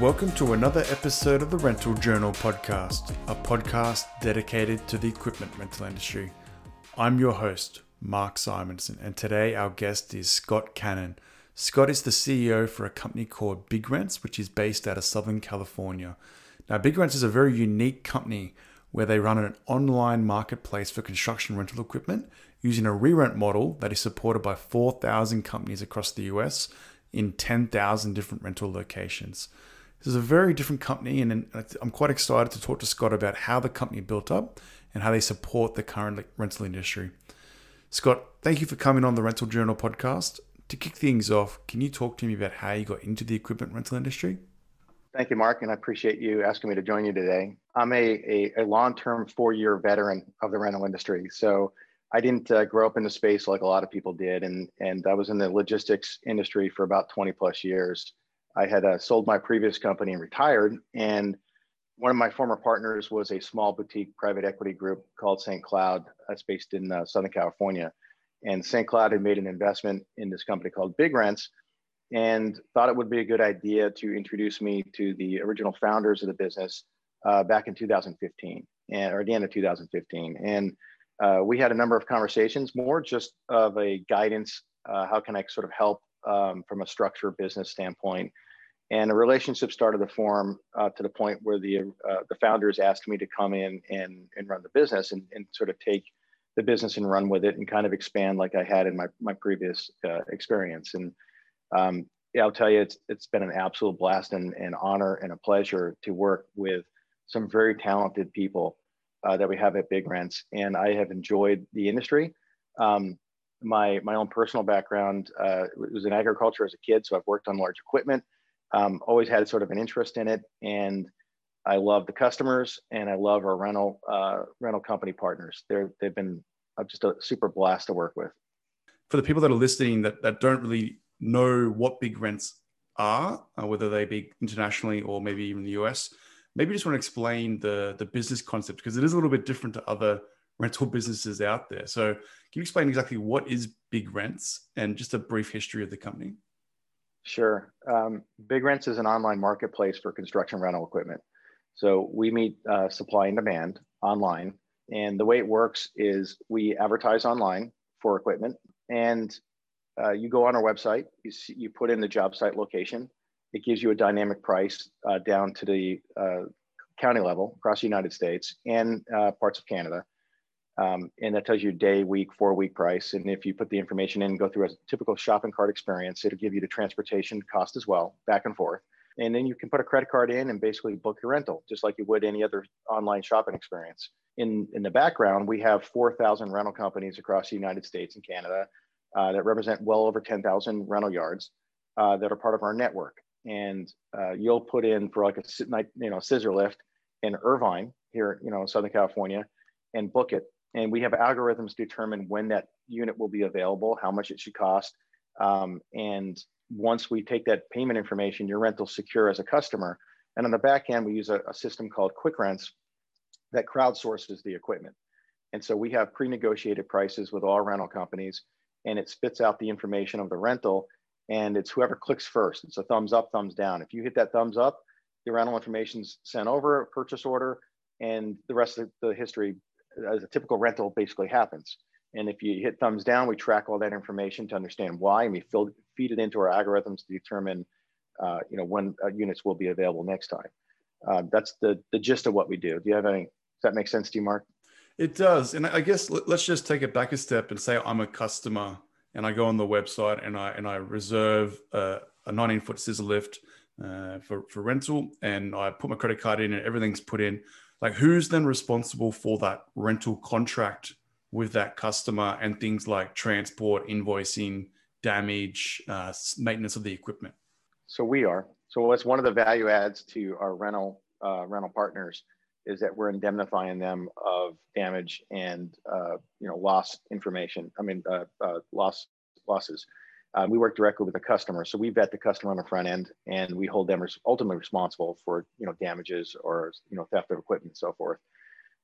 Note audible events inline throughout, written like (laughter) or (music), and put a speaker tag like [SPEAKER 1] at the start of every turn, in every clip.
[SPEAKER 1] welcome to another episode of the Rental Journal podcast, a podcast dedicated to the equipment rental industry. I'm your host, Mark Simonson, and today our guest is Scott Cannon. Scott is the CEO for a company called BigRentz, which is based out of Southern California. Now, BigRentz is a very unique company where they run an online marketplace for construction rental equipment using a re rent model that is supported by 4,000 companies across the US in 10,000 different rental locations. This is a very different company, and I'm quite excited to talk to Scott about how the company built up and how they support the current rental industry. Scott, thank you for coming on the Rental Journal podcast. To kick things off, can you talk to me about how you got into the equipment rental industry?
[SPEAKER 2] Thank you, Mark, and I appreciate you asking me to join you today. I'm a, a, a long-term four-year veteran of the rental industry. So I didn't uh, grow up in the space like a lot of people did, and, and I was in the logistics industry for about 20 plus years. I had uh, sold my previous company and retired. And one of my former partners was a small boutique private equity group called St. Cloud, that's based in uh, Southern California. And St. Cloud had made an investment in this company called BigRentz and thought it would be a good idea to introduce me to the original founders of the business uh, back in 2015 and, or at the end of 2015. And uh, we had a number of conversations, more just of a guidance. Uh, how can I sort of help um, from a structure business standpoint. And a relationship started to form uh, to the point where the uh, the founders asked me to come in and, and run the business and, and sort of take the business and run with it and kind of expand like I had in my, my previous uh, experience. And um, yeah, I'll tell you, it's, it's been an absolute blast and, and honor and a pleasure to work with some very talented people uh, that we have at BigRentz. And I have enjoyed the industry. Um, my my own personal background uh, was in agriculture as a kid, so I've worked on large equipment. Um, always had sort of an interest in it, and I love the customers and I love our rental uh, rental company partners. They're they've been uh, just a super blast to work with.
[SPEAKER 1] For the people that are listening that that don't really know what BigRentz are, uh, whether they be internationally or maybe even the US, maybe just want to explain the the business concept because it is a little bit different to other rental businesses out there. So, can you explain exactly what is BigRentz and just a brief history of the company?
[SPEAKER 2] Sure. Um, BigRentz is an online marketplace for construction rental equipment. So, we meet uh, supply and demand online. And the way it works is we advertise online for equipment, and uh, you go on our website, you, see, you put in the job site location, it gives you a dynamic price uh, down to the uh, county level across the United States and uh, parts of Canada. Um, and that tells you day, week, four week price. And if you put the information in and go through a typical shopping cart experience, it'll give you the transportation cost as well, back and forth. And then you can put a credit card in and basically book your rental, just like you would any other online shopping experience. In, in the background, we have 4,000 rental companies across the United States and Canada uh, that represent well over 10,000 rental yards uh, that are part of our network. And uh, you'll put in for like a you know scissor lift in Irvine here, you know, Southern California, and book it and we have algorithms to determine when that unit will be available, how much it should cost. Um, and once we take that payment information, your rental secure as a customer. And on the back end, we use a, a system called Quick Rents that crowdsources the equipment. And so we have pre-negotiated prices with all rental companies and it spits out the information of the rental and it's whoever clicks first. It's a thumbs up, thumbs down. If you hit that thumbs up, the rental information's sent over, a purchase order, and the rest of the history as a typical rental basically happens. And if you hit thumbs down, we track all that information to understand why, and we fill, feed it into our algorithms to determine, uh, you know, when uh, units will be available next time. Uh, that's the the gist of what we do. Do you have any? Does that make sense to you, Mark?
[SPEAKER 1] It does, and I guess let's just take it back a step and say I'm a customer, and I go on the website and I and I reserve a, a 19 foot scissor lift uh, for for rental, and I put my credit card in, and everything's put in like who's then responsible for that rental contract with that customer and things like transport invoicing damage uh, maintenance of the equipment?
[SPEAKER 2] So we are. So what's one of the value adds to our rental uh, rental partners is that we're indemnifying them of damage and uh, you know lost information i mean uh, uh, loss losses uh, we work directly with the customer, so we vet the customer on the front end, and we hold them ultimately responsible for you know damages or you know theft of equipment and so forth.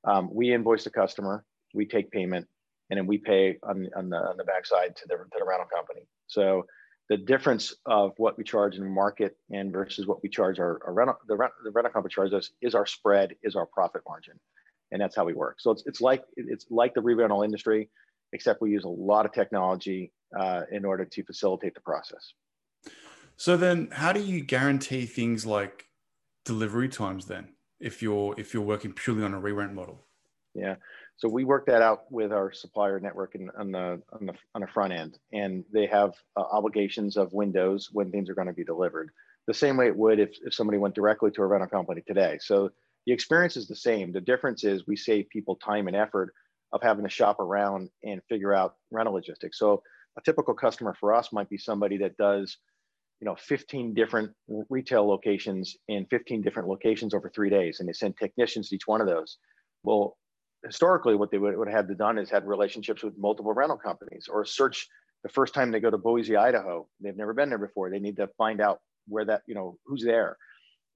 [SPEAKER 2] Um, we invoice the customer, we take payment, and then we pay on, on the on the backside to the to the rental company. So the difference of what we charge in the market and versus what we charge our, our rental, the, rent, the rental company charges us is our spread, is our profit margin. And that's how we work. So it's, it's like it's like the re-rental industry, except we use a lot of technology uh, in order to facilitate the process.
[SPEAKER 1] So then how do you guarantee things like delivery times then if you're if you're working purely on a re-rent model?
[SPEAKER 2] Yeah. So we work that out with our supplier network and on the on the on the front end, and they have uh, obligations of windows when things are going to be delivered. The same way it would if, if somebody went directly to a rental company today. So the experience is the same. The difference is we save people time and effort of having to shop around and figure out rental logistics. So a typical customer for us might be somebody that does, you know, 15 different retail locations in 15 different locations over three days, and they send technicians to each one of those. Well, historically what they would, would have done is had relationships with multiple rental companies or search the first time they go to Boise, Idaho. They've never been there before. They need to find out where that, you know, who's there.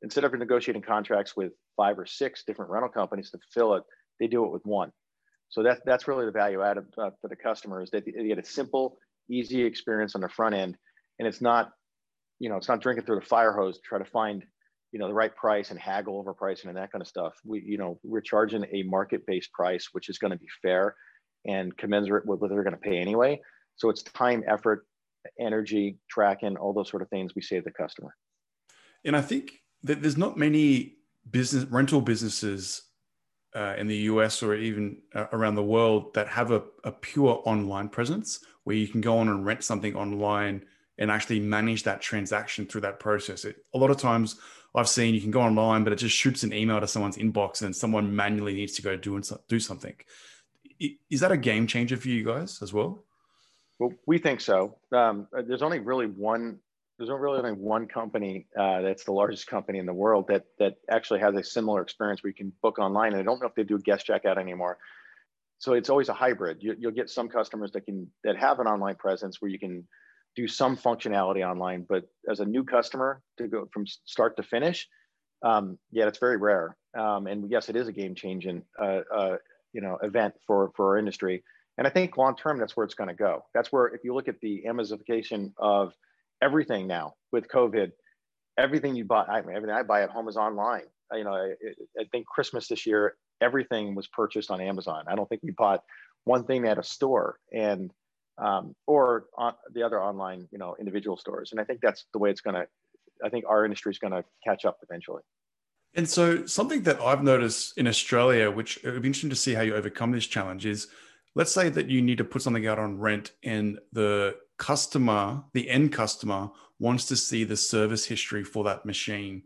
[SPEAKER 2] Instead of negotiating contracts with five or six different rental companies to fill it, they do it with one. So that's that's really the value added uh, for the customer is that they get a simple, easy experience on the front end, and it's not, you know, it's not drinking through the fire hose to try to find you know the right price and haggle over pricing and that kind of stuff. We you know we're charging a market based price which is going to be fair and commensurate with what they're going to pay anyway. So it's time effort energy tracking all those sort of things we save the customer.
[SPEAKER 1] And i think that there's not many business rental businesses uh, in the us or even uh, around the world that have a, a pure online presence where you can go on and rent something online and actually manage that transaction through that process. It, a lot of times I've seen you can go online, but it just shoots an email to someone's inbox and someone manually needs to go do, and do something. Is that a game changer for you guys as well?
[SPEAKER 2] Well, we think so. Um, there's only really one. There's only really only one company uh, that's the largest company in the world that that actually has a similar experience where you can book online. And I don't know if they do a guest checkout anymore. So it's always a hybrid. You, you'll get some customers that can that have an online presence where you can do some functionality online, but as a new customer to go from start to finish, um, yeah, it's very rare. Um, and yes, it is a game changing, uh, uh, you know, event for for our industry. And I think long term, that's where it's going to go. That's where, if you look at the Amazonification of everything now with COVID, everything you buy, I mean, everything I buy at home is online. You know, I, I think Christmas this year, everything was purchased on Amazon. I don't think we bought one thing at a store. And um, or on the other online, you know, individual stores. And I think that's the way it's going to. I think our industry is going to catch up eventually.
[SPEAKER 1] And so, something that I've noticed in Australia, which it would be interesting to see how you overcome this challenge, is let's say that you need to put something out on rent, and the customer, the end customer, wants to see the service history for that machine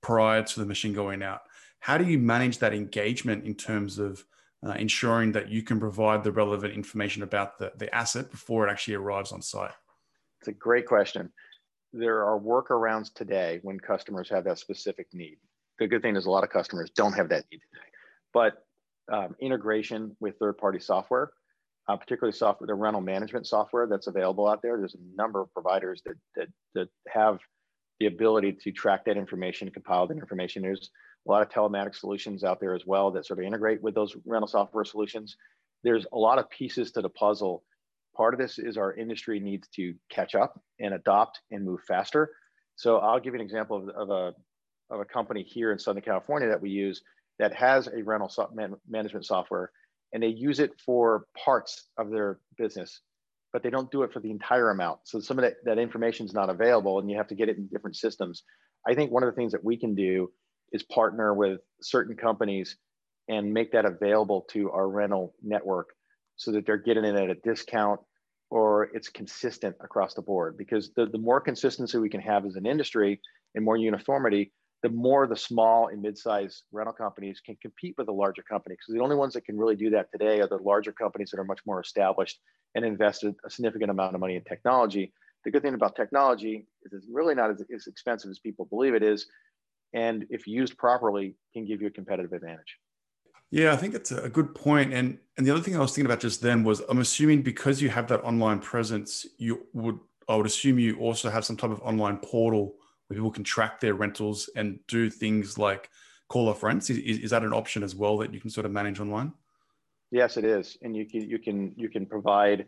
[SPEAKER 1] prior to the machine going out. How do you manage that engagement in terms of uh, ensuring that you can provide the relevant information about the, the asset before it actually arrives on site?
[SPEAKER 2] It's a great question. There are workarounds today when customers have that specific need. The good thing is a lot of customers don't have that need today, but um, integration with third-party software, uh, particularly software, the rental management software that's available out there. There's a number of providers that that, that have the ability to track that information, compile that information. There's a lot of telematic solutions out there as well that sort of integrate with those rental software solutions. There's a lot of pieces to the puzzle. Part of this is our industry needs to catch up and adopt and move faster. So I'll give you an example of, of a of a company here in Southern California that we use that has a rental so man management software, and they use it for parts of their business, but they don't do it for the entire amount. So some of that, that information is not available, and you have to get it in different systems. I think one of the things that we can do is partner with certain companies and make that available to our rental network so that they're getting it at a discount or it's consistent across the board. Because the, the more consistency we can have as an industry and more uniformity the more the small and mid-sized rental companies can compete with the larger companies. Because the only ones that can really do that today are the larger companies that are much more established and invested a significant amount of money in technology. The good thing about technology is it's really not as, as expensive as people believe it is and if used properly can give you a competitive advantage.
[SPEAKER 1] Yeah i think it's a good point. And and the other thing i was thinking about just then was i'm assuming because you have that online presence you would i would assume you also have some type of online portal where people can track their rentals and do things like call off rents is, is that an option as well that you can sort of manage online?
[SPEAKER 2] Yes it is. And you can you can you can provide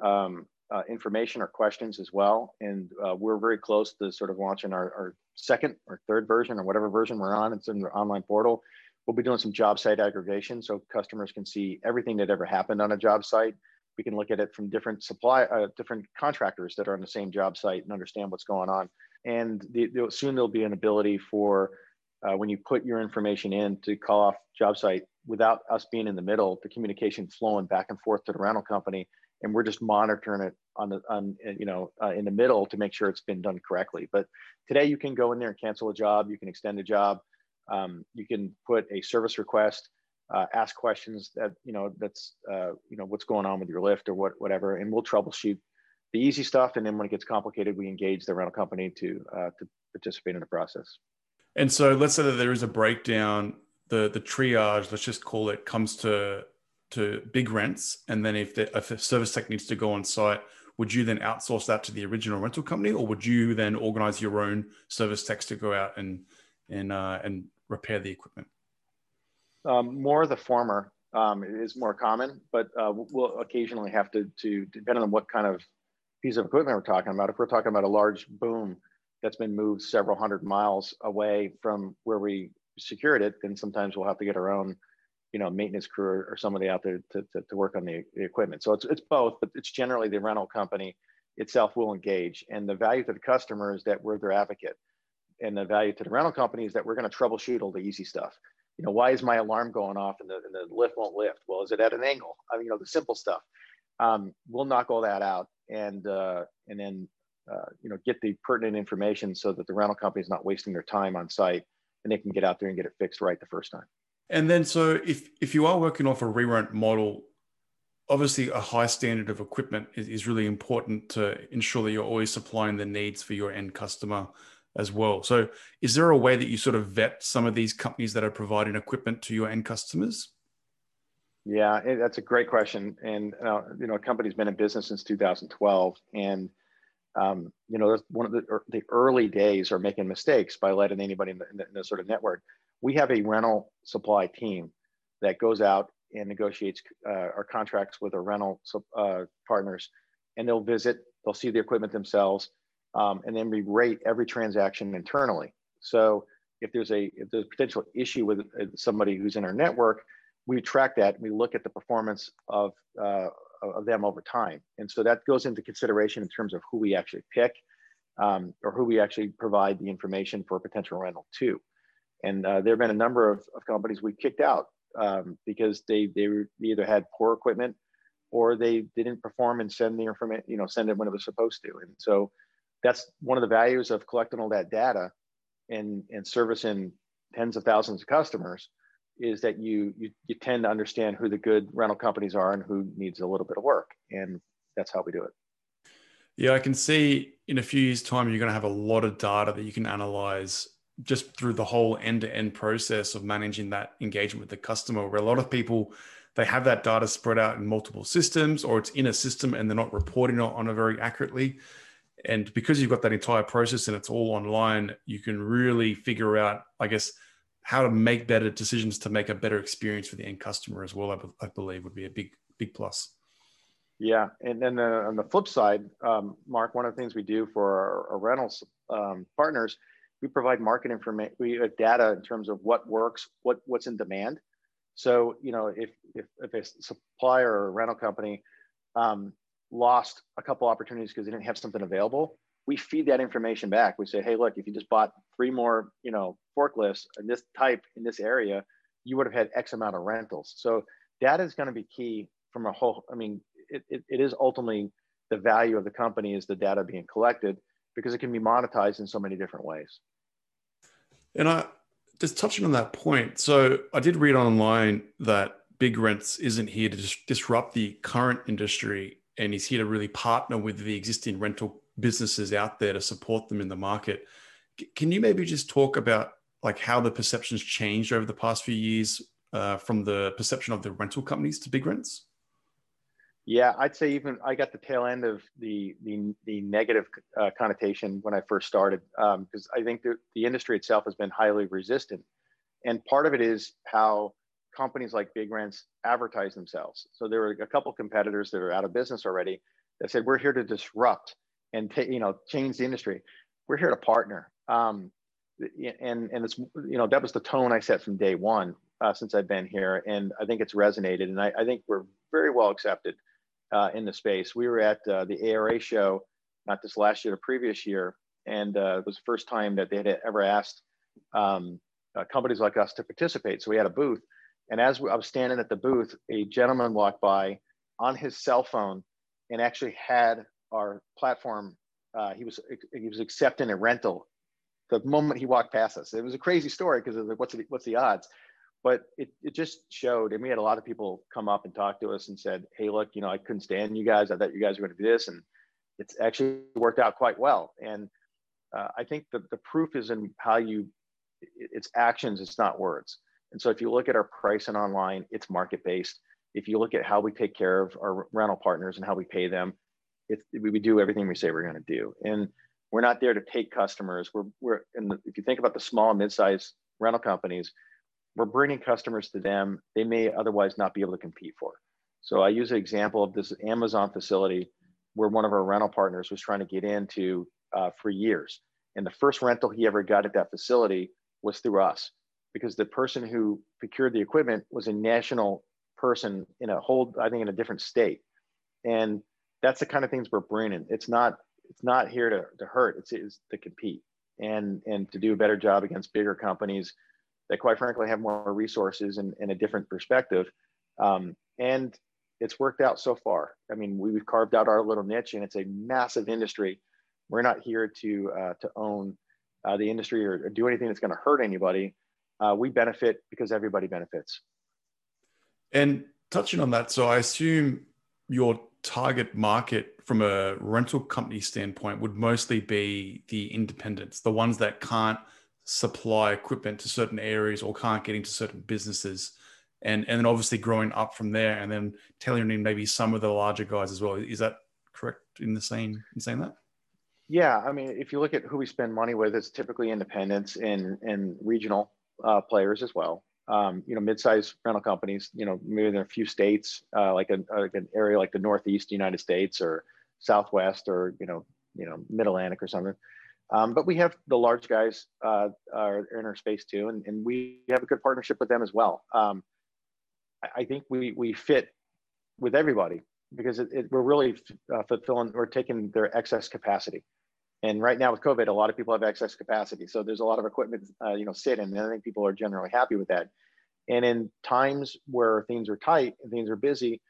[SPEAKER 2] um, uh, information or questions as well. And uh, we're very close to sort of launching our, our, second or third version or whatever version we're on. It's in the online portal. We'll be doing some job site aggregation so customers can see everything that ever happened on a job site. We can look at it from different supply, uh, different contractors that are on the same job site and understand what's going on. And the, the, soon there'll be an ability for uh, when you put your information in to call off job site without us being in the middle, the communication flowing back and forth to the rental company, and we're just monitoring it on the on you know uh, in the middle to make sure it's been done correctly. But today you can go in there and cancel a job, you can extend a job, um, you can put a service request, uh, ask questions that you know that's uh, you know what's going on with your lift or what whatever, and we'll troubleshoot the easy stuff. And then when it gets complicated, we engage the rental company to uh, to participate in the process.
[SPEAKER 1] And so let's say that there is a breakdown, the the triage, let's just call it, comes to to BigRentz, and then if the if a service tech needs to go on site, would you then outsource that to the original rental company, or would you then organize your own service techs to go out and and uh, and repair the equipment?
[SPEAKER 2] Um, more the former um, is more common, but uh, we'll occasionally have to to depending on what kind of piece of equipment we're talking about. If we're talking about a large boom that's been moved several hundred miles away from where we secured it, then sometimes we'll have to get our own, you know, maintenance crew or somebody out there to, to, to work on the, the, equipment. So it's, it's both, but it's generally the rental company itself will engage. And the value to the customer is that we're their advocate. And the value to the rental company is that we're going to troubleshoot all the easy stuff. You know, why is my alarm going off and the, and the lift won't lift? Well, is it at an angle? I mean, you know, the simple stuff. Um, we'll knock all that out and uh, and then uh, you know, get the pertinent information so that the rental company is not wasting their time on site and they can get out there and get it fixed right the first time.
[SPEAKER 1] And then, so if if you are working off a re-rent model, obviously a high standard of equipment is, is really important to ensure that you're always supplying the needs for your end customer as well. So, is there a way that you sort of vet some of these companies that are providing equipment to your end customers?
[SPEAKER 2] Yeah, that's a great question. And uh, you know, a company's been in business since 2012, and um, you know, one of the, er, the early days are making mistakes by letting anybody in the, in the, in the sort of network. We have a rental supply team that goes out and negotiates uh, our contracts with our rental uh, partners, and they'll visit, they'll see the equipment themselves, um, and then we rate every transaction internally. So if there's a if there's a potential issue with uh, somebody who's in our network, we track that. and We look at the performance of uh, of them over time. And so that goes into consideration in terms of who we actually pick um, or who we actually provide the information for a potential rental to. And uh, there have been a number of, of companies we kicked out um, because they, they either had poor equipment or they didn't perform and send the information, you know, send it when it was supposed to. And so that's one of the values of collecting all that data and, and servicing tens of thousands of customers is that you, you you tend to understand who the good rental companies are and who needs a little bit of work, and that's how we do it.
[SPEAKER 1] Yeah, I can see in a few years' time you're going to have a lot of data that you can analyze just through the whole end-to-end process of managing that engagement with the customer. Where a lot of people they have that data spread out in multiple systems, or it's in a system and they're not reporting on it very accurately. And because you've got that entire process and it's all online, you can really figure out, I guess, how to make better decisions to make a better experience for the end customer as well. I, believe would be a big big plus.
[SPEAKER 2] Yeah, and then uh, on the flip side, um, Mark, one of the things we do for our, our rentals um, partners, we provide market information, we have data in terms of what works, what what's in demand. So you know, if if, if a supplier or a rental company um, lost a couple opportunities because they didn't have something available, we feed that information back. We say, hey, look, if you just bought three more, you know, forklifts in this type in this area, you would have had X amount of rentals. So data is going to be key from a whole. I mean, it, it, it is ultimately the value of the company is the data being collected because it can be monetized in so many different ways.
[SPEAKER 1] And I just touching on that point. So I did read online that BigRentz isn't here to dis- disrupt the current industry and he's here to really partner with the existing rental businesses out there to support them in the market. Can you maybe just talk about like how the perceptions changed over the past few years uh, from the perception of the rental companies to BigRentz?
[SPEAKER 2] Yeah, I'd say even I got the tail end of the the, the negative uh, connotation when I first started because um, I think the, the industry itself has been highly resistant, and part of it is how companies like BigRentz advertise themselves. So there were a couple competitors that are out of business already that said we're here to disrupt and you know change the industry. We're here to partner. Um, and and it's you know that was the tone I set from day one uh, since I've been here, and I think it's resonated, and I, I think we're very well accepted uh, in the space. We were at uh, the ARA show, not this last year, the previous year, and uh, it was the first time that they had ever asked um, uh, companies like us to participate. So we had a booth, and as I was standing at the booth, a gentleman walked by on his cell phone and actually had our platform. Uh, he was he was accepting a rental the moment he walked past us. It was a crazy story because like, what's the, what's the odds? But it, it just showed, and we had a lot of people come up and talk to us and said, "Hey, look, you know, I couldn't stand you guys. I thought you guys were going to do this, and it's actually worked out quite well." And uh, I think the the proof is in how you, it's actions, it's not words. And so if you look at our pricing online, it's market based. If you look at how we take care of our rental partners and how we pay them, we, we do everything we say we're going to do. And we're not there to take customers. We're, we're and if you think about the small and mid-sized rental companies, we're bringing customers to them they may otherwise not be able to compete for. So I use an example of this Amazon facility where one of our rental partners was trying to get into uh, for years. And the first rental he ever got at that facility was through us because the person who procured the equipment was a national person in a whole, I think, in a different state. And that's the kind of things we're bringing. It's not it's not here to, to hurt. It's, it's to compete and and to do a better job against bigger companies that, quite frankly, have more resources and, and a different perspective. Um, and it's worked out so far. I mean, we've carved out our little niche, and it's a massive industry. We're not here to uh, to own uh, the industry or, or, do anything that's going to hurt anybody. Uh, we benefit because everybody benefits.
[SPEAKER 1] And touching on that, so I assume your target market from a rental company standpoint would mostly be the independents, the ones that can't supply equipment to certain areas or can't get into certain businesses. And, and then obviously growing up from there and then tailoring in maybe some of the larger guys as well. Is that correct in the same in saying that?
[SPEAKER 2] Yeah, I mean, if you look at who we spend money with, it's typically independents and and regional uh, players as well um, you know, mid-sized rental companies, you know, maybe in a few states, uh, like, a, like an area like the Northeast United States or Southwest or, you know, you know, Mid-Atlantic or something. Um, but we have the large guys uh, are in our space too, and, and we have a good partnership with them as well. Um, I, think we, we fit with everybody because it, it, we're really uh, fulfilling, we're taking their excess capacity. And right now with COVID, a lot of people have excess capacity. So there's a lot of equipment, uh, you know, sitting, and I think people are generally happy with that. And in times where things are tight and things are busy,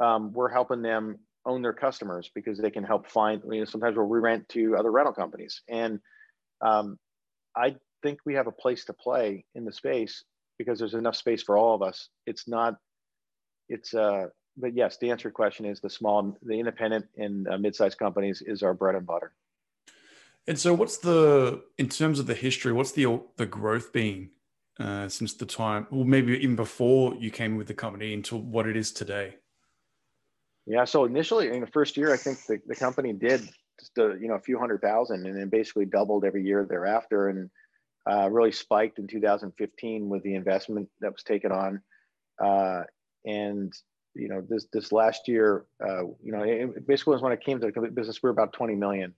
[SPEAKER 2] um, we're helping them own their customers because they can help find, you know, sometimes we'll re-rent to other rental companies. And um, I think we have a place to play in the space because there's enough space for all of us. It's not, it's, uh, but yes, the answer to your question is the small, the independent and uh, mid-sized companies is our bread and butter.
[SPEAKER 1] And so, what's the in terms of the history? What's the the growth been uh, since the time, or maybe even before you came with the company into what it is today?
[SPEAKER 2] Yeah. So initially, in the first year, I think the, the company did just a, you know a few hundred thousand, and then basically doubled every year thereafter, and uh, really spiked in 2015 with the investment that was taken on, uh, and you know this this last year, uh, you know, it basically was when it came to the business, we were about 20 million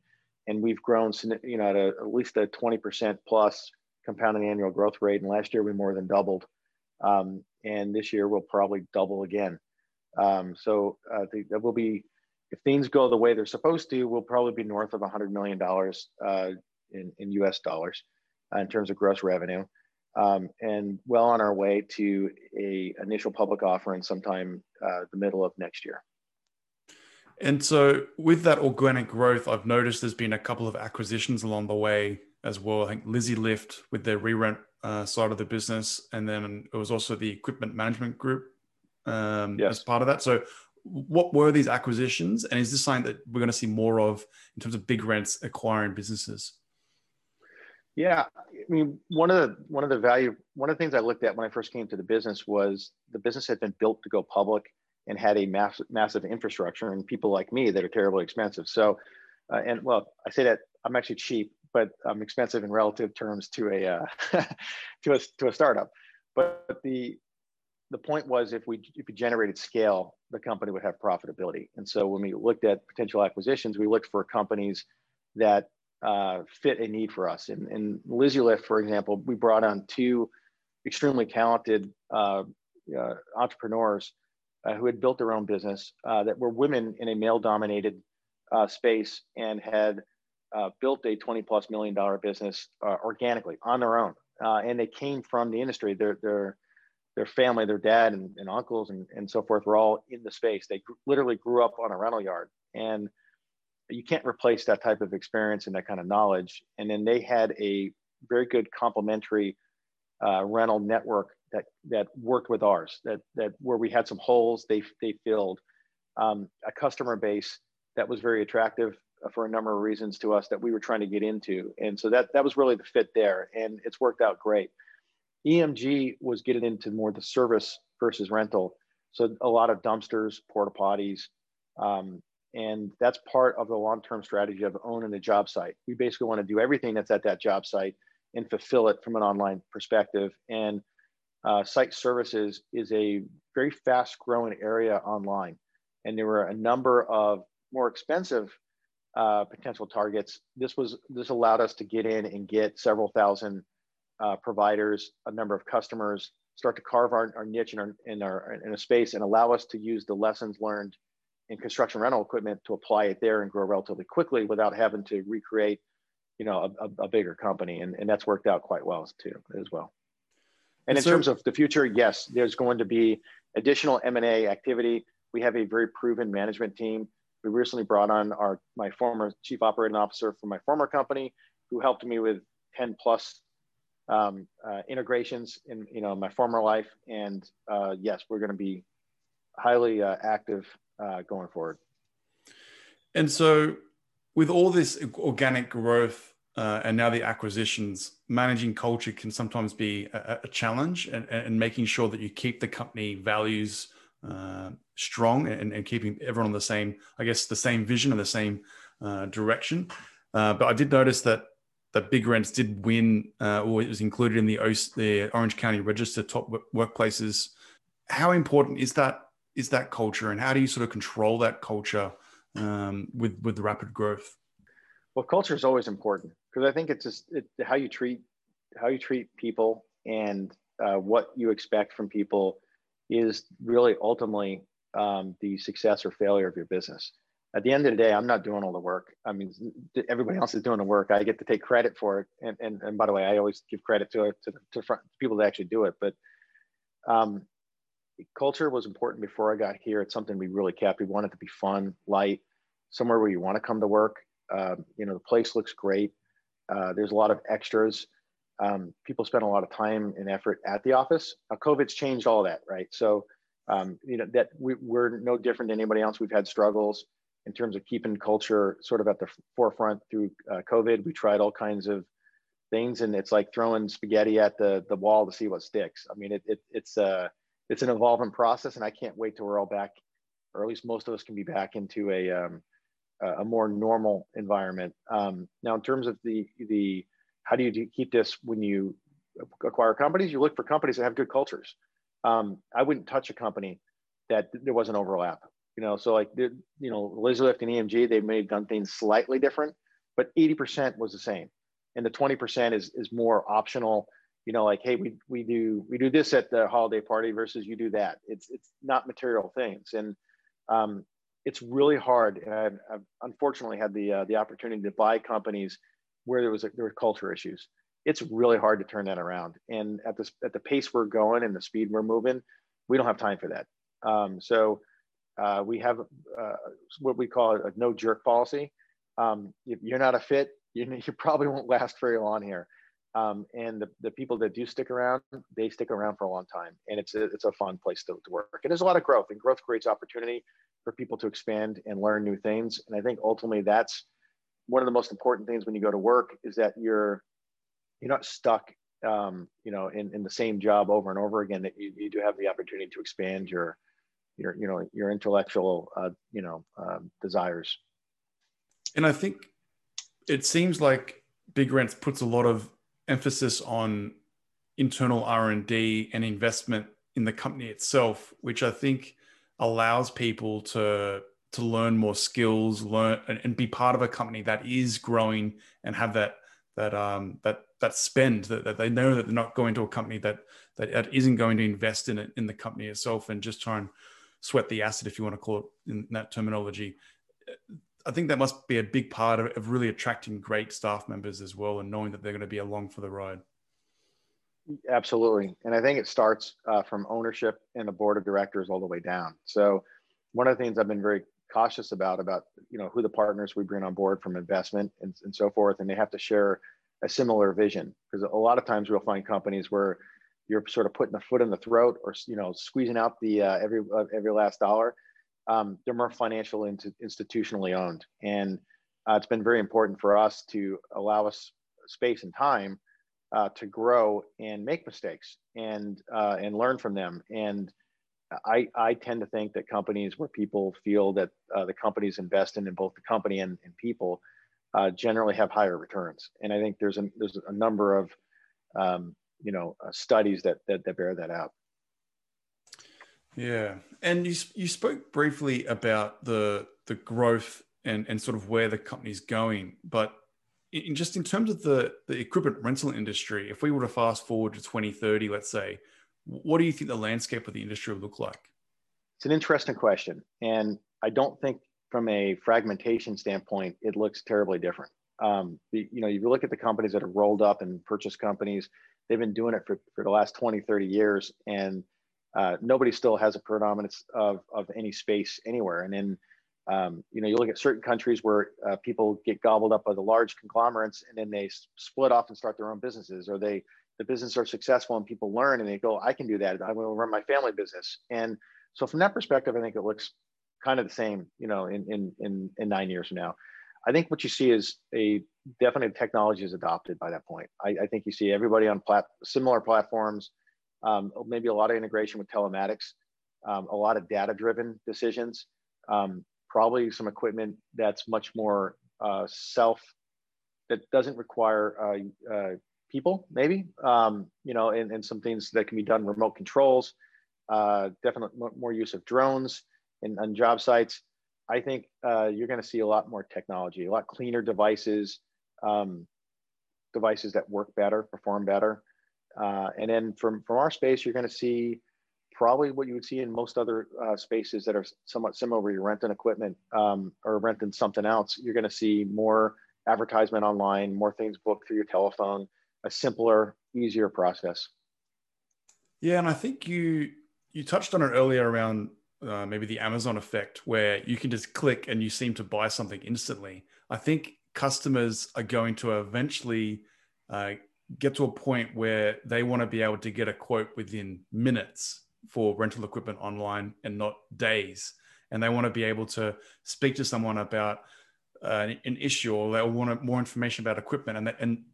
[SPEAKER 2] and we've grown, you know, at, a, at least a 20% plus compounding annual growth rate. And last year we more than doubled. Um, and this year we'll probably double again. Um, so uh, that will be, if things go the way they're supposed to, we'll probably be north of $100 million uh, in, in US dollars uh, in terms of gross revenue. Um, and well on our way to a initial public offering sometime uh, the middle of next year.
[SPEAKER 1] And so, with that organic growth, I've noticed there's been a couple of acquisitions along the way as well. I think Lizzie Lift with their re-rent uh, side of the business, and then it was also the equipment management group um, yes. as part of that. So, what were these acquisitions, and is this something that we're going to see more of in terms of BigRentz acquiring businesses?
[SPEAKER 2] Yeah, I mean, one of the one of the value one of the things I looked at when I first came to the business was the business had been built to go public and had a massive, massive infrastructure and people like me that are terribly expensive. So, uh, and well, I say that I'm actually cheap, but I'm expensive in relative terms to a uh, (laughs) to a to a startup. But the the point was if we if we generated scale the company would have profitability. And so when we looked at potential acquisitions, we looked for companies that uh, fit a need for us. And, and Lift, for example, we brought on two extremely talented uh, uh, entrepreneurs uh, who had built their own business uh, that were women in a male-dominated uh, space and had built a 20 plus million dollar business organically on their own. and they came from the industry. Their, their, their family, their dad and, and uncles and, and so forth were all in the space. They literally grew up on a rental yard. And you can't replace that type of experience and that kind of knowledge. And then they had a very good complementary uh, rental network that that worked with ours. That that where we had some holes, they they filled um, a customer base that was very attractive for a number of reasons to us that we were trying to get into. And so that that was really the fit there, and it's worked out great. EMG was getting into more the service versus rental. So a lot of dumpsters, porta potties, um, and that's part of the long-term strategy of owning a job site. We basically want to do everything that's at that job site and fulfill it from an online perspective. And uh, site services is a very fast-growing area online, and there were a number of more expensive uh, potential targets. This was this allowed us to get in and get several thousand uh, providers, a number of customers, start to carve our, our niche in our, in our in a space, and allow us to use the lessons learned in construction rental equipment to apply it there and grow relatively quickly without having to recreate, you know, a, a bigger company. And, and that's worked out quite well too, as well. And in so, terms of the future, yes, there's going to be additional M&A activity. We have a very proven management team. We recently brought on our my former chief operating officer from my former company, who helped me with 10 plus um, uh, integrations in you know my former life. And uh, yes, we're going to be highly uh, active uh, going forward.
[SPEAKER 1] And so, with all this organic growth uh, and now the acquisitions, managing culture can sometimes be a, a challenge, and, and, making sure that you keep the company values uh, strong and, and, keeping everyone on the same, I guess, the same vision and the same direction. But I did notice that that BigRentz did win, uh, or it was included in the, the Orange County Register top workplaces. How important is that is that culture, and how do you sort of control that culture um, with with the rapid growth?
[SPEAKER 2] Well, culture is always important because I think it's just it, how you treat how you treat people and uh, what you expect from people is really ultimately um, the success or failure of your business. At the end of the day, I'm not doing all the work. I mean, everybody else is doing the work. I get to take credit for it. And, and, and by the way, I always give credit to, to, to front, people that actually do it. But um, culture was important before I got here. It's something we really kept. We want it to be fun, light, somewhere where you want to come to work. Uh, you know, the place looks great. Uh, there's a lot of extras. Um, people spend a lot of time and effort at the office. Uh, COVID's changed all that, right? So, um, you know, that we, we, are no different than anybody else. We've had struggles in terms of keeping culture sort of at the forefront through uh, COVID. We tried all kinds of things, and it's like throwing spaghetti at the the wall to see what sticks. I mean, it, it it's uh, it's an evolving process, and I can't wait till we're all back, or at least most of us can be back into a um, a more normal environment. Um, now, in terms of the the how do you keep this when you acquire companies? You look for companies that have good cultures. Um, I wouldn't touch a company that there was an overlap. You know, so like you know, Lift and EMG, they may have done things slightly different, but 80% was the same, and the 20% is is more optional you know like hey we we do we do this at the holiday party versus you do that. It's it's not material things. And um, it's really hard. And I've, I've unfortunately had the uh, the opportunity to buy companies where there was a, there were culture issues. It's really hard to turn that around. And at this at the pace we're going and the speed we're moving we don't have time for that. Um, so uh, we have uh, what we call a no jerk policy um, if you're not a fit (laughs) you, you probably won't last very long here um, and the, the people that do stick around, they stick around for a long time. And it's a, it's a fun place to, to work. And there's a lot of growth, and growth creates opportunity for people to expand and learn new things. And I think ultimately that's one of the most important things when you go to work is that you're you're not stuck um, you know in, in the same job over and over again that you, you do have the opportunity to expand your your you know your intellectual uh, you know um, desires.
[SPEAKER 1] And i think it seems like BigRentz puts a lot of emphasis on internal R&D and investment in the company itself, which I think allows people to to learn more skills, learn and, and, be part of a company that is growing and have that that um that that spend that, that they know that they're not going to a company that, that isn't going to invest in it in the company itself and just try and sweat the asset if you want to call it in that terminology. I think that must be a big part of, of really attracting great staff members as well and knowing that they're going to be along for the ride.
[SPEAKER 2] Absolutely. And I think it starts uh, from ownership and the board of directors all the way down. So one of the things I've been very cautious about, about, you know, who the partners we bring on board from investment and, and so forth, and they have to share a similar vision. Because a lot of times we'll find companies where you're sort of putting a foot in the throat or, you know, squeezing out the uh, every, uh, every last dollar. Um, they're more financial institutionally owned. And uh, it's been very important for us to allow us space and time uh, to grow and make mistakes and uh, and learn from them. And I, I tend to think that companies where people feel that uh, the companies investing in both the company and, and people generally have higher returns. And I think there's a there's a number of um, you know uh, studies that, that that bear that out.
[SPEAKER 1] Yeah, and you you spoke briefly about the the growth and and sort of where the company's going, but in just in terms of the, the equipment rental industry, if we were to fast forward to 2030, let's say, what do you think the landscape of the industry would look like?
[SPEAKER 2] It's an interesting question. And I don't think from a fragmentation standpoint, it looks terribly different. Um, the, you know, you look at the companies that have rolled up and purchased companies, they've been doing it for, for the last 20, 30 years. And uh, nobody still has a predominance of, of any space anywhere. And then um, you know, you look at certain countries where uh, people get gobbled up by the large conglomerates and then they split off and start their own businesses, or they the businesses are successful and people learn and they go, I can do that. I'm going to run my family business. And so from that perspective, I think it looks kind of the same, you know, in in in, in nine years from now. I think what you see is a definite technology is adopted by that point. I, I think you see everybody on plat- similar platforms, um, maybe a lot of integration with telematics, um, a lot of data driven decisions. Um, probably some equipment that's much more uh, self, that doesn't require uh, uh, people, maybe, um, you know, and, and some things that can be done remote controls, uh, definitely more use of drones in, on job sites. I think uh, you're going to see a lot more technology, a lot cleaner devices, um, devices that work better, perform better. Uh, and then from, from our space, you're going to see probably what you would see in most other uh, spaces that are somewhat similar where you're renting equipment um, or renting something else. You're going to see more advertisement online, more things booked through your telephone, a simpler, easier process.
[SPEAKER 1] Yeah, and I think you you touched on it earlier around uh, maybe the Amazon effect, where you can just click and you seem to buy something instantly. I think customers are going to eventually uh, get to a point where they want to be able to get a quote within minutes for rental equipment online and not days. And they want to be able to speak to someone about uh, an issue or they want more information about equipment. And, that, and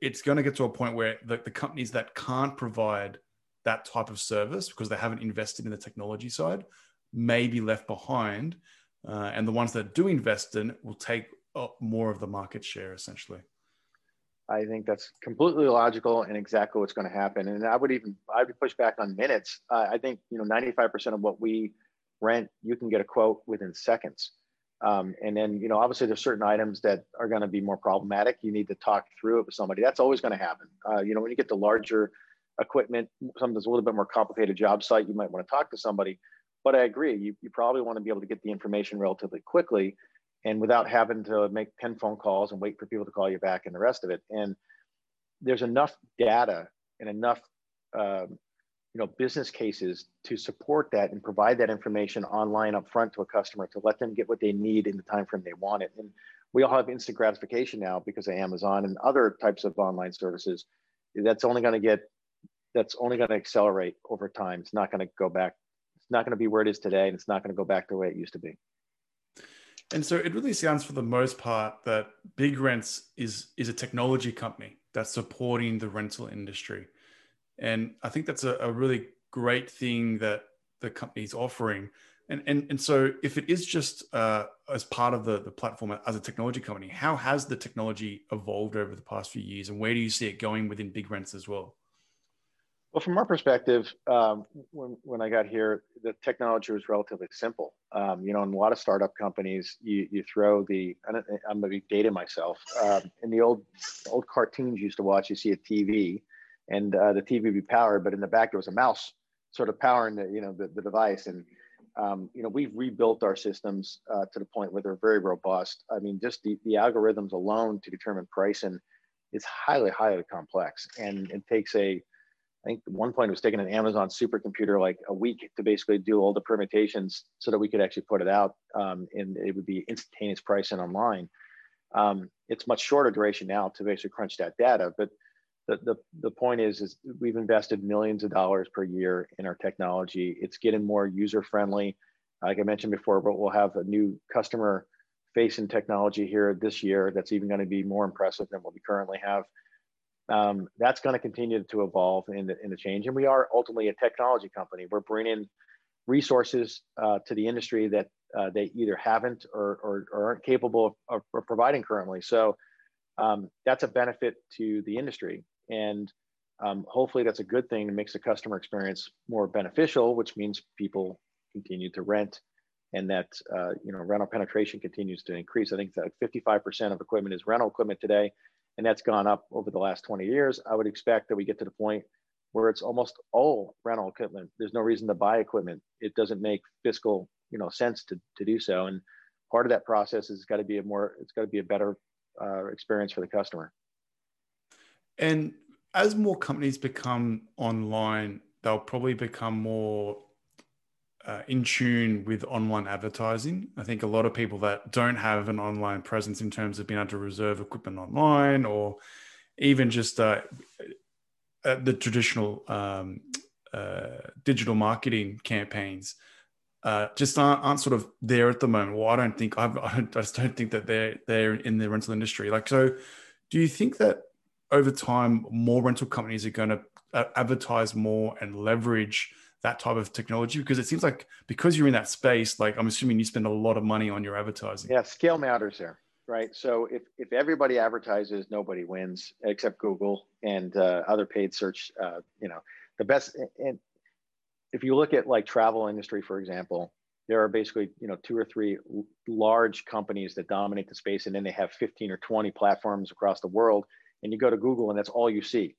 [SPEAKER 1] it's going to get to a point where the, the companies that can't provide that type of service because they haven't invested in the technology side may be left behind. Uh, and the ones that do invest in will take up more of the market share essentially.
[SPEAKER 2] I think that's completely logical and exactly what's going to happen. And I would even I would push back on minutes. Uh, I think you know 95% of what we rent, you can get a quote within seconds. Um, and then you know obviously there's certain items that are going to be more problematic. You need to talk through it with somebody. That's always going to happen. Uh, you know when you get the larger equipment, something that's a little bit more complicated job site, you might want to talk to somebody. But I agree, you, you probably want to be able to get the information relatively quickly and without having to make 10 phone calls and wait for people to call you back and the rest of it. And there's enough data and enough um, you know business cases to support that and provide that information online up front to a customer to let them get what they need in the time frame they want it. And we all have instant gratification now because of Amazon and other types of online services. That's only going to get that's only going to accelerate over time. It's not going to go back. It's not going to be where it is today, and it's not going to go back the way it used to be.
[SPEAKER 1] And so it really sounds for the most part that BigRentz is is a technology company that's supporting the rental industry. And I think that's a, a really great thing that the company's offering. And, and, and so if it is just uh, as part of the, the platform as a technology company, how has the technology evolved over the past few years and where do you see it going within BigRentz as well?
[SPEAKER 2] Well, from our perspective, um, when, when I got here, the technology was relatively simple. Um, you know, in a lot of startup companies, you, you throw the, I am going to be dating myself. Um, in the old old cartoons you used to watch, you see a TV and uh, the TV would be powered, but in the back there was a mouse sort of powering the, you know, the, the device. And, um, you know, we've rebuilt our systems uh, to the point where they're very robust. I mean, just the, the algorithms alone to determine pricing is highly, highly complex. And it takes a, I think one point it was taking an Amazon supercomputer like a week to basically do all the permutations so that we could actually put it out um, and it would be instantaneous pricing online. Um, it's much shorter duration now to basically crunch that data, but the, the, the point is, is we've invested millions of dollars per year in our technology. It's getting more user friendly. Like I mentioned before, but we'll have a new customer facing technology here this year that's even going to be more impressive than what we currently have um, that's going to continue to evolve in the, in the change. And we are ultimately a technology company. We're bringing resources uh, to the industry that uh, they either haven't or, or, or aren't capable of, of, providing currently. So um, that's a benefit to the industry. And um, hopefully that's a good thing and makes the customer experience more beneficial, which means people continue to rent and that uh, you know rental penetration continues to increase. I think that 55% of equipment is rental equipment today and that's gone up over the last 20 years. I would expect that we get to the point where it's almost all rental equipment. There's no reason to buy equipment. It doesn't make fiscal, you know, sense to, to do so. And part of that process has got to be a more, it's got to be a better uh, experience for the customer.
[SPEAKER 1] And as more companies become online, they'll probably become more uh, in tune with online advertising. I think a lot of people that don't have an online presence in terms of being able to reserve equipment online or even just uh, uh, the traditional um, uh, digital marketing campaigns uh, just aren't, aren't, sort of there at the moment. Well, I don't think I've, (laughs) I just don't think that they're they're in the rental industry. Like, so do you think that over time more rental companies are going to uh, advertise more and leverage that type of technology? Because it seems like because you're in that space, like I'm assuming you spend a lot of money on your advertising.
[SPEAKER 2] Yeah, scale matters there, right? So if, if everybody advertises, nobody wins except Google and uh, other paid search. Uh, you know, the best. And if you look at like travel industry, for example, there are basically you know two or three large companies that dominate the space, and then they have 15 or 20 platforms across the world. And you go to Google, and that's all you see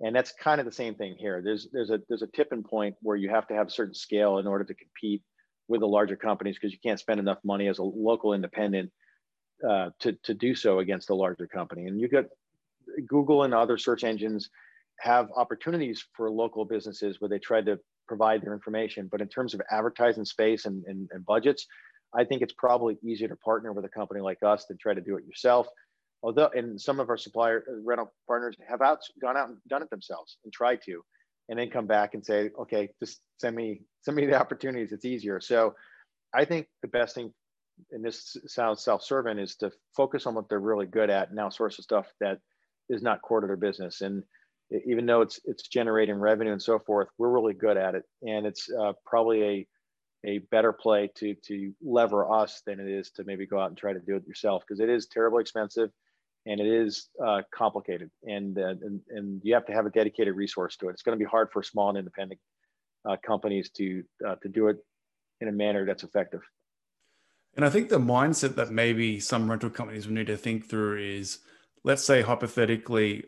[SPEAKER 2] and that's kind of the same thing here. There's there's a there's a tipping point where you have to have a certain scale in order to compete with the larger companies because you can't spend enough money as a local independent uh, to to do so against the larger company. And you got Google and other search engines have opportunities for local businesses where they try to provide their information. But in terms of advertising space and, and, and budgets, I think it's probably easier to partner with a company like us than try to do it yourself although and some of our supplier uh, rental partners have out gone out and done it themselves and tried to and then come back and say okay just send me send me the opportunities. It's easier. So i think the best thing and this sounds self-serving is to focus on what they're really good at and outsource the stuff that is not core to their business. And even though it's it's generating revenue and so forth we're really good at it. And it's uh, probably a a better play to to lever us than it is to maybe go out and try to do it yourself because it is terribly expensive and it is uh, complicated and, uh, and, and you have to have a dedicated resource to it. It's going to be hard for small and independent uh, companies to uh, to do it in a manner that's effective.
[SPEAKER 1] And I think the mindset that maybe some rental companies will need to think through is, let's say hypothetically,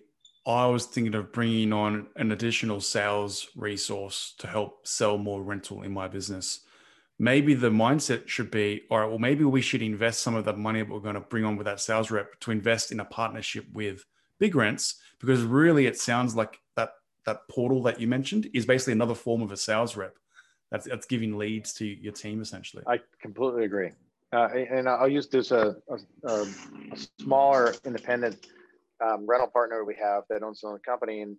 [SPEAKER 1] I was thinking of bringing on an additional sales resource to help sell more rental in my business maybe the mindset should be all right well maybe we should invest some of the money that we're going to bring on with that sales rep to invest in a partnership with BigRentz because really it sounds like that that portal that you mentioned is basically another form of a sales rep that's, that's giving leads to your team essentially.
[SPEAKER 2] I completely agree. Uh, and i'll use this a, a, a smaller independent um, rental partner we have that owns a company and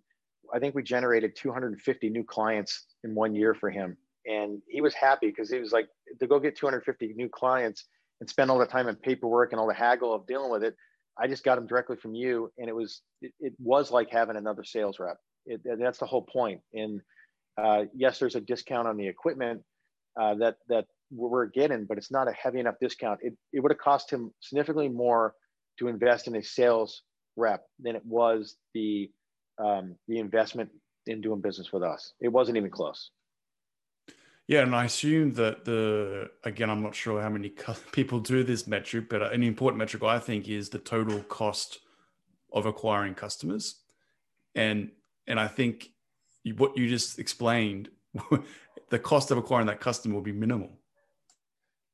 [SPEAKER 2] i think we generated 250 new clients in one year for him and he was happy because he was like to go get 250 new clients and spend all the time in paperwork and all the haggle of dealing with it i just got them directly from you and it was it, it was like having another sales rep it, that's the whole point. point and uh, yes there's a discount on the equipment uh, that that we're getting but it's not a heavy enough discount it, it would have cost him significantly more to invest in a sales rep than it was the um, the investment in doing business with us. It wasn't even close.
[SPEAKER 1] Yeah, and I assume that the again, I'm not sure how many (laughs) people do this metric, but an important metric I think is the total cost of acquiring customers, and and I think what you just explained, (laughs) the cost of acquiring that customer will be minimal,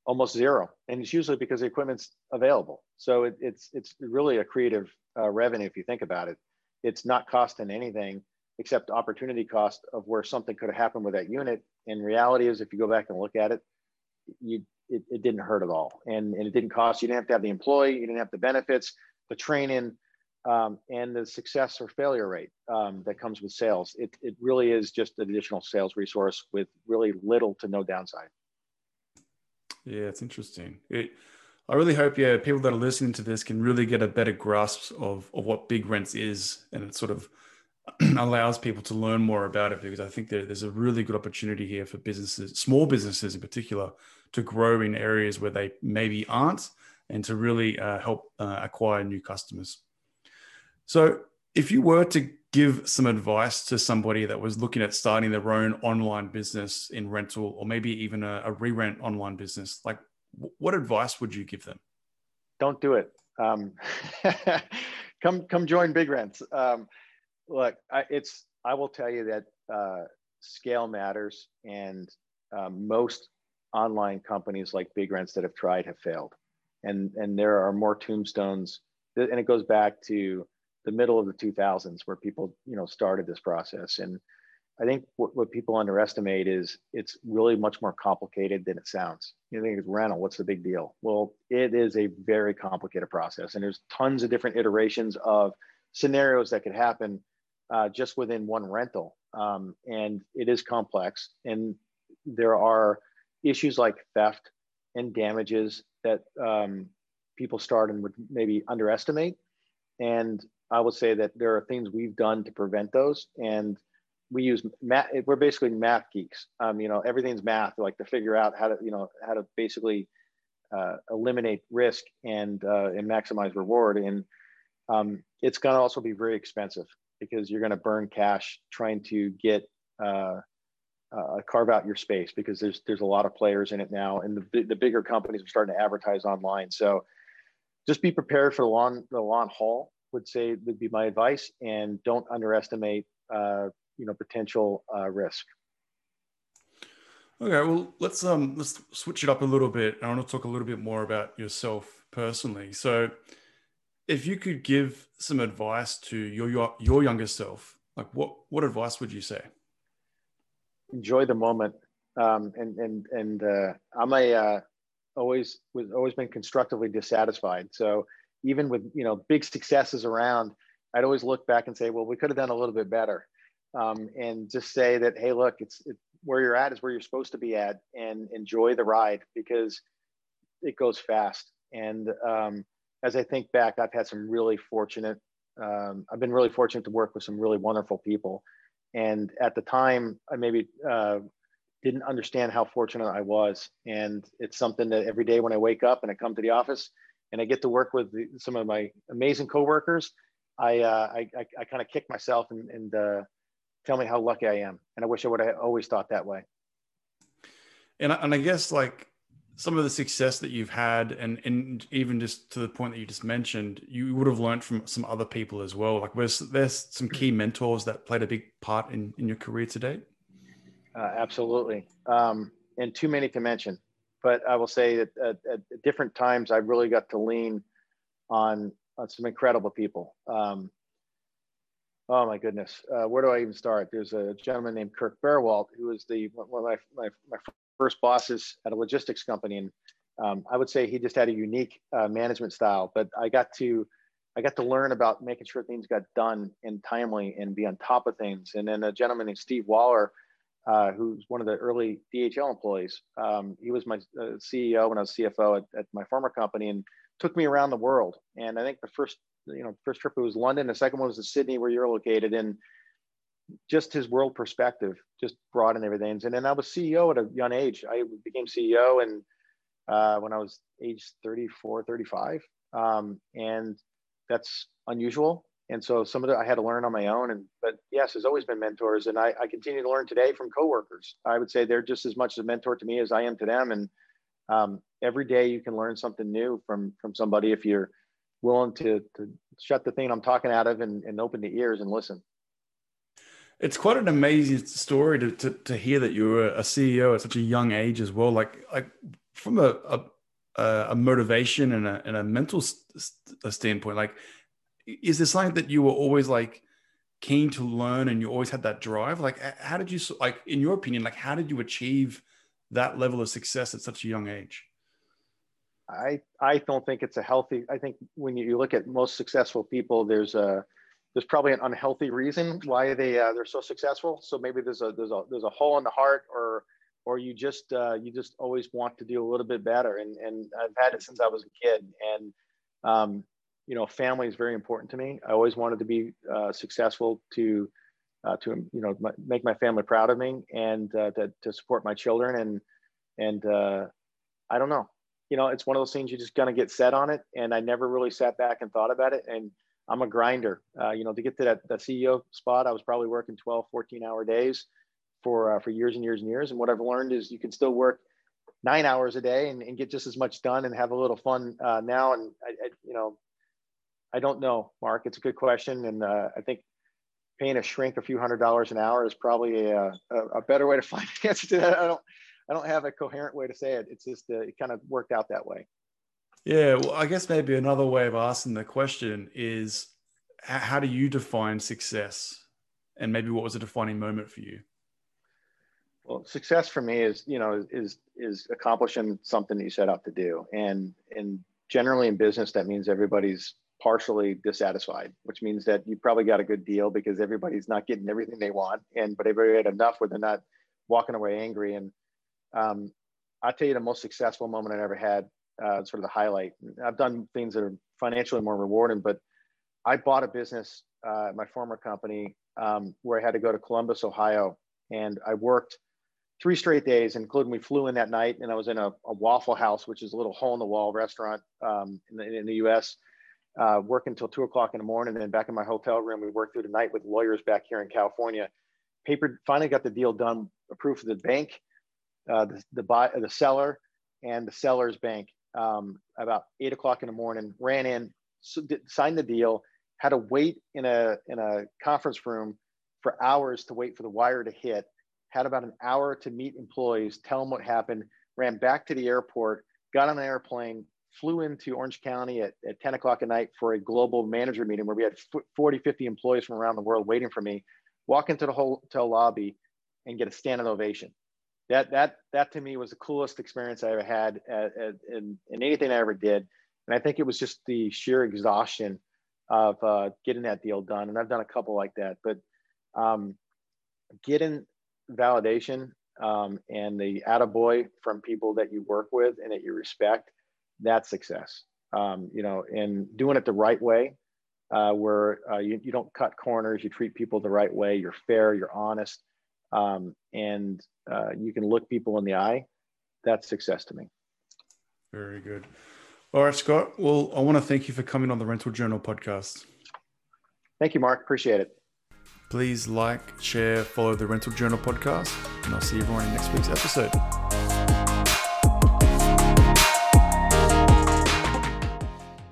[SPEAKER 2] almost zero, and it's usually because the equipment's available. So it, it's it's really a creative uh, revenue if you think about it. It's not costing anything except opportunity cost of where something could have happened with that unit. And reality is, if you go back and look at it, you it, it didn't hurt at all, and and it didn't cost. You didn't have to have the employee, you didn't have the benefits, the training, um, and the success or failure rate um, that comes with sales. It it really is just an additional sales resource with really little to no downside.
[SPEAKER 1] Yeah, it's interesting. It, I really hope, yeah, people that are listening to this can really get a better grasp of, of what BigRentz is and it sort of (clears throat) allows people to learn more about it because I think there, there's a really good opportunity here for businesses, small businesses in particular, to grow in areas where they maybe aren't and to really uh, help uh, acquire new customers. So, if you were to give some advice to somebody that was looking at starting their own online business in rental or maybe even a, a re rent online business, like what advice would you give them?
[SPEAKER 2] Don't do it. Um, (laughs) come, come join BigRentz. Um, look, I, it's I will tell you that uh, scale matters, and um, most online companies like BigRentz that have tried have failed, and and there are more tombstones, and it goes back to the middle of the 2000s where people you know started this process and I think what, what people underestimate is it's really much more complicated than it sounds. You think it's rental, what's the big deal? Well, it is a very complicated process, and there's tons of different iterations of scenarios that could happen uh, just within one rental. Um, and it is complex. And there are issues like theft and damages that um, people start and would maybe underestimate. And I would say that there are things we've done to prevent those. And we use math. We're basically math geeks. Um, you know, everything's math, like to figure out how to, you know, how to basically uh, eliminate risk and uh, and maximize reward. And um, it's going to also be very expensive because you're going to burn cash trying to get uh, uh, carve out your space because there's there's a lot of players in it now, and the the bigger companies are starting to advertise online. So just be prepared for the long the long haul. Would say would be my advice, and don't underestimate uh, you know potential uh, risk.
[SPEAKER 1] Okay, well let's um let's switch it up a little bit. I want to talk a little bit more about yourself personally. So if you could give some advice to your, your your younger self, like what what advice would you say?
[SPEAKER 2] Enjoy the moment, um, and and and uh, I'm a uh, always was always been constructively dissatisfied. So even with you know big successes around, I'd always look back and say, well, we could have done a little bit better, um, and just say that, hey, look, it's it, where you're at is where you're supposed to be at, and enjoy the ride because it goes fast. And um, as I think back, I've had some really fortunate, um, I've been really fortunate to work with some really wonderful people. And at the time, I maybe uh, didn't understand how fortunate I was. And it's something that every day when I wake up and I come to the office and I get to work with the, some of my amazing coworkers, I, uh, I, I, I kind of kick myself and, and uh, tell me how lucky I am. And I wish I would have always thought that way.
[SPEAKER 1] And, and I guess like some of the success that you've had and and even just to the point that you just mentioned you would have learned from some other people as well. Like there's there's some key mentors that played a big part in in your career today
[SPEAKER 2] uh, absolutely. Um, and too many to mention but i will say that at, at, different times i really got to lean on on some incredible people. Um, oh my goodness. Uh, where do i even start? There's a gentleman named kirk Bearwalt, who was the one of my, my, my first bosses at a logistics company, and um, I would say he just had a unique uh, management style. But I got to I got to learn about making sure things got done and timely and be on top of things. And then a gentleman named Steve Waller, uh, who's one of the early DHL employees, um, he was my uh, CEO when I was CFO at, at, my former company and took me around the world. And I think the first you know first trip was London, the second one was to Sydney, where you're located, and just his world perspective just broadened everything. And then I was CEO at a young age. I became CEO and uh, when I was age 34, 35. Um, and that's unusual. and so some of it I had to learn on my own. And but yes, there's always been mentors, and I, I continue to learn today from coworkers. I would say they're just as much a mentor to me as I am to them. And um, every day you can learn something new from from somebody if you're willing to to shut the thing I'm talking out of and, and open the ears and listen.
[SPEAKER 1] It's quite an amazing story to, to, to hear that you were a CEO at such a young age as well. Like like from a a, a motivation and a, and a mental st- standpoint, like is there something that you were always like keen to learn and you always had that drive? Like how did you like in your opinion, like how did you achieve that level of success at such a young age?
[SPEAKER 2] I I don't think it's a healthy. I think when you look at most successful people, there's a there's probably an unhealthy reason why they uh, they're so successful. So maybe there's a there's a there's a hole in the heart, or or you just uh, you just always want to do a little bit better. And and I've had it since I was a kid. And um, you know, family is very important to me. I always wanted to be uh, successful to uh, to you know make my family proud of me and uh, to to support my children. And and uh, I don't know, you know, it's one of those things you just gonna get set on it. And I never really sat back and thought about it. And I'm a grinder. Uh, you know, to get to that, that CEO spot, I was probably working 12, 14 hour days for uh, for years and years and years. And what I've learned is you can still work nine hours a day and, and get just as much done and have a little fun uh, now. And I, I, you know, I don't know, Mark. It's a good question, and uh, I think paying a shrink a few hundred dollars an hour is probably a, a, a better way to (laughs) find the answer to that. I don't I don't have a coherent way to say it. It's just uh, it kind of worked out that way.
[SPEAKER 1] Yeah, well, I guess maybe another way of asking the question is how do you define success? And maybe what was a defining moment for you?
[SPEAKER 2] Well, success for me is, you know, is is accomplishing something that you set out to do. And and generally in business, that means everybody's partially dissatisfied, which means that you probably got a good deal because everybody's not getting everything they want. And but everybody had enough where they're not walking away angry. And um, I'll tell you the most successful moment I ever had uh, sort of the highlight. I've done things that are financially more rewarding, but I bought a business, uh, my former company, um, where I had to go to Columbus, Ohio, and I worked three straight days, including we flew in that night, and I was in a, a Waffle House, which is a little hole in the wall restaurant um, in, the, in the U.S. Uh, working until two o'clock in the morning, and then back in my hotel room, we worked through the night with lawyers back here in California. Paper finally got the deal done, approved for the bank, uh, the the, buy, the seller, and the seller's bank um, about eight o'clock in the morning, ran in, signed the deal, had to wait in a, in a conference room for hours to wait for the wire to hit, had about an hour to meet employees, tell them what happened, ran back to the airport, got on an airplane, flew into Orange County at, at 10 o'clock at night for a global manager meeting where we had 40, 50 employees from around the world waiting for me, walk into the hotel lobby and get a standing ovation that that that to me was the coolest experience I ever had at, at, in, in anything I ever did. And I think it was just the sheer exhaustion of uh, getting that deal done. And I've done a couple like that, but um, getting validation um, and the attaboy from people that you work with and that you respect, that's success. Um, you know, and doing it the right way, uh, where uh, you, you don't cut corners, you treat people the right way, you're fair, you're honest, um, and uh, you can look people in the eye, that's success to me.
[SPEAKER 1] Very good. All right, Scott. Well, I want to thank you for coming on the Rental Journal podcast.
[SPEAKER 2] Thank you, Mark. Appreciate it.
[SPEAKER 1] Please like, share, follow the Rental Journal podcast, and I'll see everyone in next week's episode.